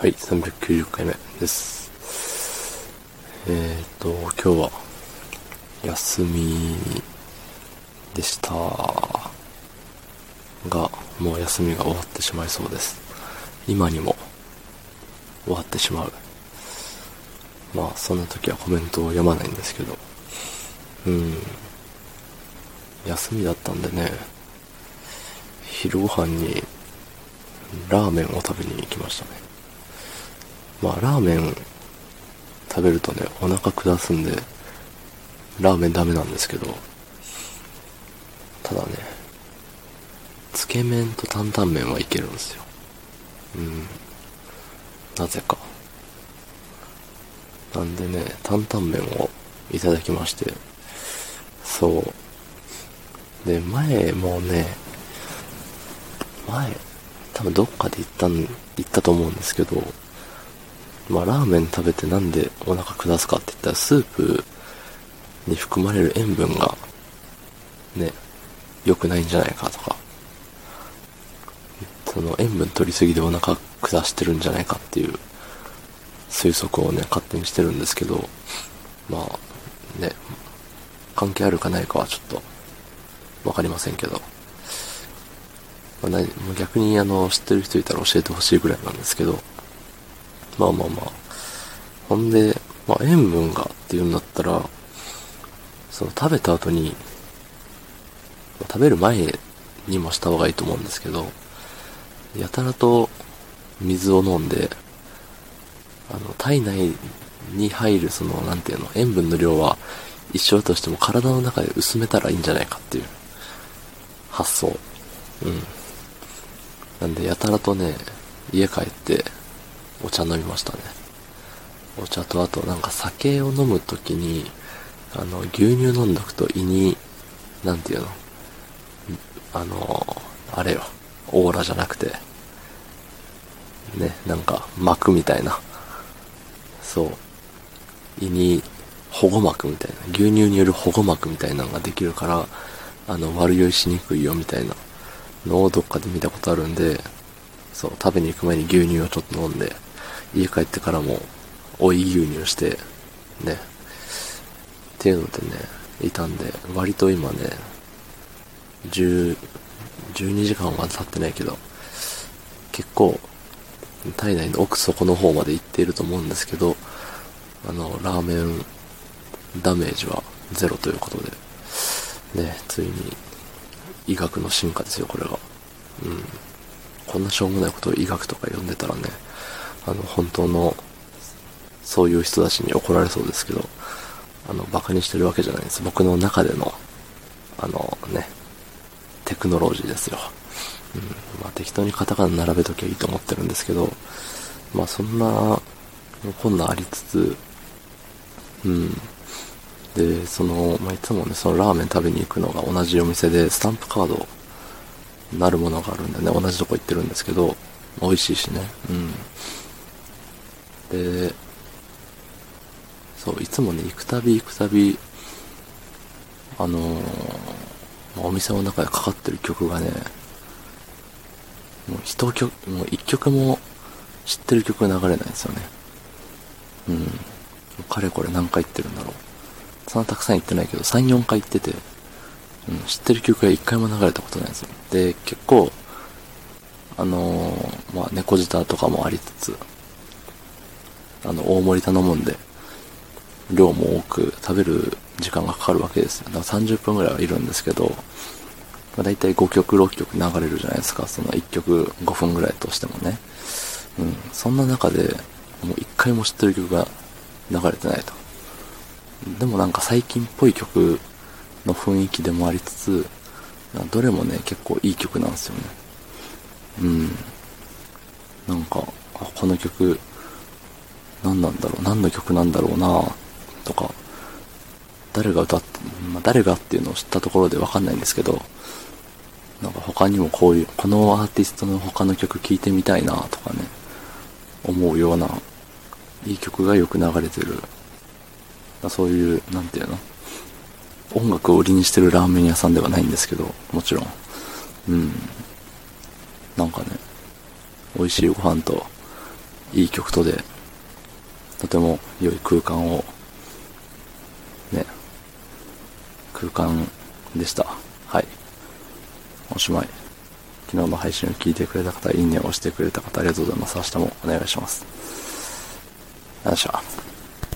はい、390回目です。えっ、ー、と、今日は休みでしたが、もう休みが終わってしまいそうです。今にも終わってしまう。まあ、そんな時はコメントを読まないんですけど、うん。休みだったんでね、昼ご飯にラーメンを食べに行きましたね。まあ、ラーメン食べるとね、お腹下すんで、ラーメンダメなんですけど、ただね、つけ麺と担々麺はいけるんですよ。うん。なぜか。なんでね、担々麺をいただきまして、そう。で、前もね、前、多分どっかで行ったん、行ったと思うんですけど、まあ、ラーメン食べてなんでお腹下すかって言ったら、スープに含まれる塩分が、ね、良くないんじゃないかとか、その塩分取りすぎでお腹下してるんじゃないかっていう推測をね、勝手にしてるんですけど、まあ、ね、関係あるかないかはちょっと、わかりませんけど、まあ、逆にあの、知ってる人いたら教えてほしいぐらいなんですけど、まあまあまあ。ほんで、まあ塩分がっていうんだったら、その食べた後に、食べる前にもした方がいいと思うんですけど、やたらと水を飲んで、あの、体内に入るその、なんていうの、塩分の量は一緒だとしても体の中で薄めたらいいんじゃないかっていう発想。うん。なんで、やたらとね、家帰って、お茶飲みましたね。お茶とあとなんか酒を飲むときに、あの、牛乳飲んどくと胃に、なんていうの？あの、あれよ、オーラじゃなくて、ね、なんか膜みたいな。そう。胃に保護膜みたいな。牛乳による保護膜みたいなのができるから、あの、悪酔いしにくいよみたいなのをどっかで見たことあるんで、そう、食べに行く前に牛乳をちょっと飲んで、家帰ってからも追い牛乳して、ね。っていうのでね、いたんで、割と今ね、10、12時間は経ってないけど、結構、体内の奥底の方まで行っていると思うんですけど、あの、ラーメンダメージはゼロということで、ね、ついに医学の進化ですよ、これが。うん。こんなしょうもないことを医学とか呼んでたらね、あの、本当の、そういう人たちに怒られそうですけど、あの、馬鹿にしてるわけじゃないです。僕の中での、あのね、テクノロジーですよ。うん。まあ、適当にカタカナ並べときゃいいと思ってるんですけど、まあ、そんな、こんなありつつ、うん。で、その、まあ、いつもね、そのラーメン食べに行くのが同じお店で、スタンプカードなるものがあるんでね、同じとこ行ってるんですけど、美味しいしね。うん。で、そう、いつもね、行くたび行くたび、あのー、お店の中でかかってる曲がね、もう一曲、もう一曲も知ってる曲が流れないんですよね。うん。かれこれ何回行ってるんだろう。そんなたくさん行ってないけど、3、4回行ってて、うん、知ってる曲が一回も流れたことないんですよ。で、結構、あのー、まあ、猫舌とかもありつつ、あの、大盛り頼むんで、量も多く食べる時間がかかるわけですよ。だから30分ぐらいはいるんですけど、まあ、大体5曲、6曲流れるじゃないですか。その1曲5分ぐらいとしてもね。うん。そんな中で、もう1回も知ってる曲が流れてないと。でもなんか最近っぽい曲の雰囲気でもありつつ、どれもね、結構いい曲なんですよね。うん。なんか、この曲、何なんだろう、何の曲なんだろうなとか、誰が歌って、まあ、誰がっていうのを知ったところでわかんないんですけど、なんか他にもこういう、このアーティストの他の曲聴いてみたいなとかね、思うような、いい曲がよく流れてる、そういう、なんていうの音楽を売りにしてるラーメン屋さんではないんですけど、もちろん。うん。なんかね、美味しいご飯と、いい曲とで、とても良い空間を、ね、空間でした。はい。おしまい。昨日の配信を聞いてくれた方、いいねを押してくれた方、ありがとうございます。明日もお願いします。よいしょ。